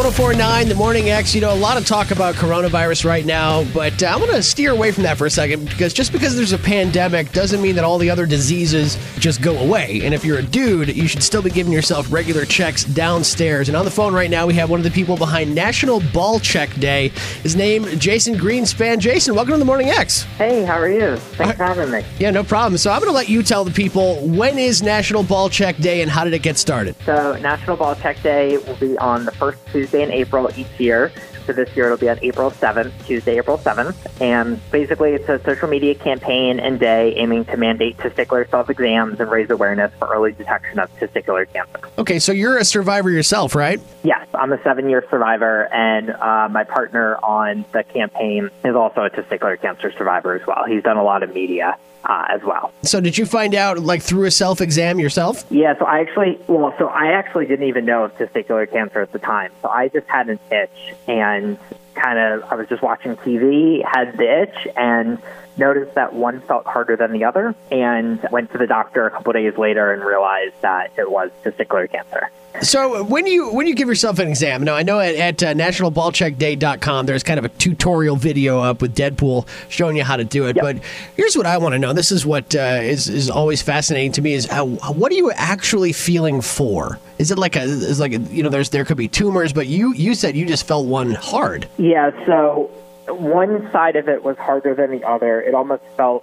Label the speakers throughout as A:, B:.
A: 1049, the Morning X. You know, a lot of talk about coronavirus right now, but uh, I'm going to steer away from that for a second because just because there's a pandemic doesn't mean that all the other diseases just go away. And if you're a dude, you should still be giving yourself regular checks downstairs. And on the phone right now, we have one of the people behind National Ball Check Day. His name, Jason Greenspan. Jason, welcome to the Morning X.
B: Hey, how are you? Thanks for having me.
A: Yeah, no problem. So I'm going to let you tell the people when is National Ball Check Day and how did it get started?
B: So, National Ball Check Day will be on the first Tuesday in April each year. So this year it'll be on April 7th, Tuesday, April 7th. And basically it's a social media campaign and day aiming to mandate testicular self-exams and raise awareness for early detection of testicular cancer.
A: Okay, so you're a survivor yourself, right?
B: Yes, I'm a seven-year survivor, and uh, my partner on the campaign is also a testicular cancer survivor as well. He's done a lot of media uh, as well.
A: So did you find out like through a self exam yourself?
B: Yeah, so I actually, well, so I actually didn't even know of testicular cancer at the time. So I just had an itch and and kind of, I was just watching TV, had the itch, and noticed that one felt harder than the other, and went to the doctor a couple days later and realized that it was testicular cancer.
A: So when you when you give yourself an exam, now I know at, at uh, nationalballcheckday.com there's kind of a tutorial video up with Deadpool showing you how to do it.
B: Yep.
A: But here's what I want to know. This is what uh, is is always fascinating to me is uh, what are you actually feeling for? Is it like a is like a, you know there's there could be tumors, but you you said you just felt one hard.
B: Yeah, so one side of it was harder than the other. It almost felt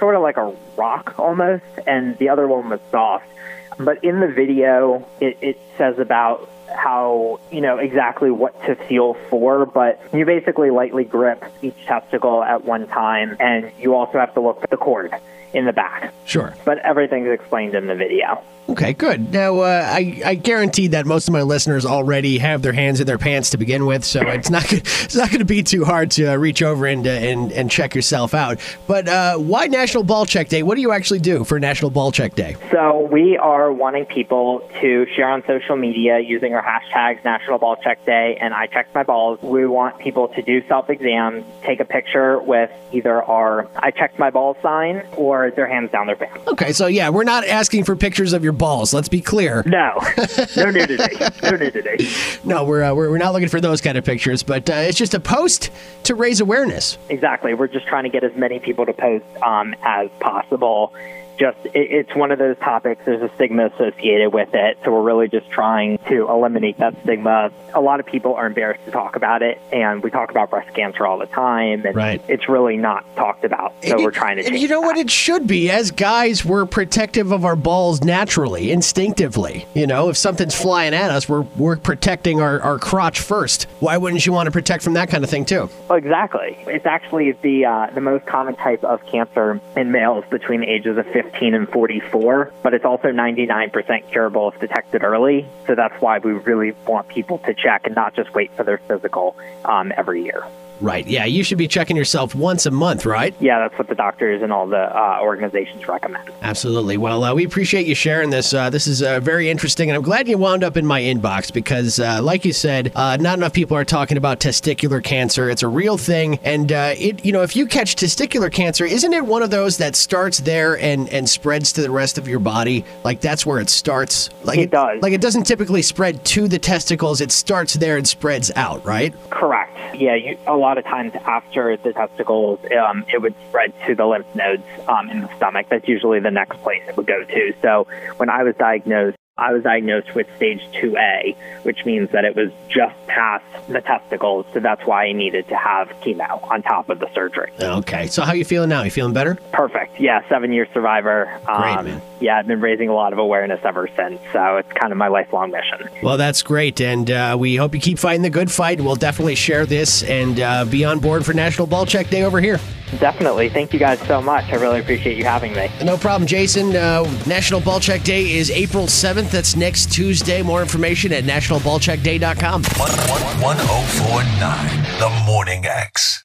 B: sort of like a rock almost, and the other one was soft. But in the video, it, it says about how, you know, exactly what to feel for, but you basically lightly grip each testicle at one time, and you also have to look at the cord in the back.
A: Sure.
B: But everything's explained in the video.
A: Okay, good. Now, uh, I, I guarantee that most of my listeners already have their hands in their pants to begin with, so it's not good, it's not going to be too hard to uh, reach over and, uh, and and check yourself out. But uh, why National Ball Check Day? What do you actually do for National Ball Check Day?
B: So we are wanting people to share on social media using our hashtags National Ball Check Day and I checked my balls. We want people to do self exams, take a picture with either our I checked my balls sign or their hands down their pants.
A: Okay, so yeah, we're not asking for pictures of your balls. Let's be clear.
B: No, no nudity, no nudity.
A: No, we're uh, we're, we're not looking for those kind of pictures, but uh, it's just a post to raise awareness.
B: Exactly. We're just trying to get as many people to post um, as possible. Just it, it's one of those topics. There's a stigma associated with it, so we're really just trying to eliminate that stigma. A lot of people are embarrassed to talk about it, and we talk about breast cancer all the time, and
A: Right.
B: it's really not talked about. So
A: And
B: we're trying to.
A: And you know what? It should be. As guys, we're protective of our balls naturally, instinctively. You know, if something's flying at us, we're we're protecting our, our crotch first. Why wouldn't you want to protect from that kind of thing too?
B: Oh, exactly. It's actually the uh, the most common type of cancer in males between the ages of 15 and 44, but it's also 99% curable if detected early. So that's why we really want people to check and not just wait for their physical um, every year.
A: Right. Yeah. You should be checking yourself once a month, right?
B: Yeah, that's what the doctors and all the uh, organizations recommend.
A: Absolutely. Well, uh, we appreciate you sharing this. Uh, this is uh, very interesting, and I'm glad you wound up in my inbox because, uh, like you said, uh, not enough people are talking about testicular cancer. It's a real thing, and uh, it, you know, if you catch testicular cancer, isn't it one of those that starts there and and spreads to the rest of your body? Like that's where it starts. Like
B: It does.
A: Like it doesn't typically spread to the testicles. It starts there and spreads out, right?
B: Correct. Yeah, you, a lot of times after the testicles, um, it would spread to the lymph nodes um, in the stomach. That's usually the next place it would go to. So when I was diagnosed, I was diagnosed with stage 2A, which means that it was just past the testicles. So that's why I needed to have chemo on top of the surgery.
A: Okay. So how are you feeling now? You feeling better?
B: Perfect. Yeah, seven year survivor.
A: Great,
B: Um,
A: man.
B: Yeah, I've been raising a lot of awareness ever since. So it's kind of my lifelong mission.
A: Well, that's great, and uh, we hope you keep fighting the good fight. We'll definitely share this and uh, be on board for National Ball Check Day over here.
B: Definitely. Thank you guys so much. I really appreciate you having me.
A: No problem, Jason. Uh, National Ball Check Day is April 7th. That's next Tuesday. More information at nationalballcheckday.com.
C: 1049 The Morning X.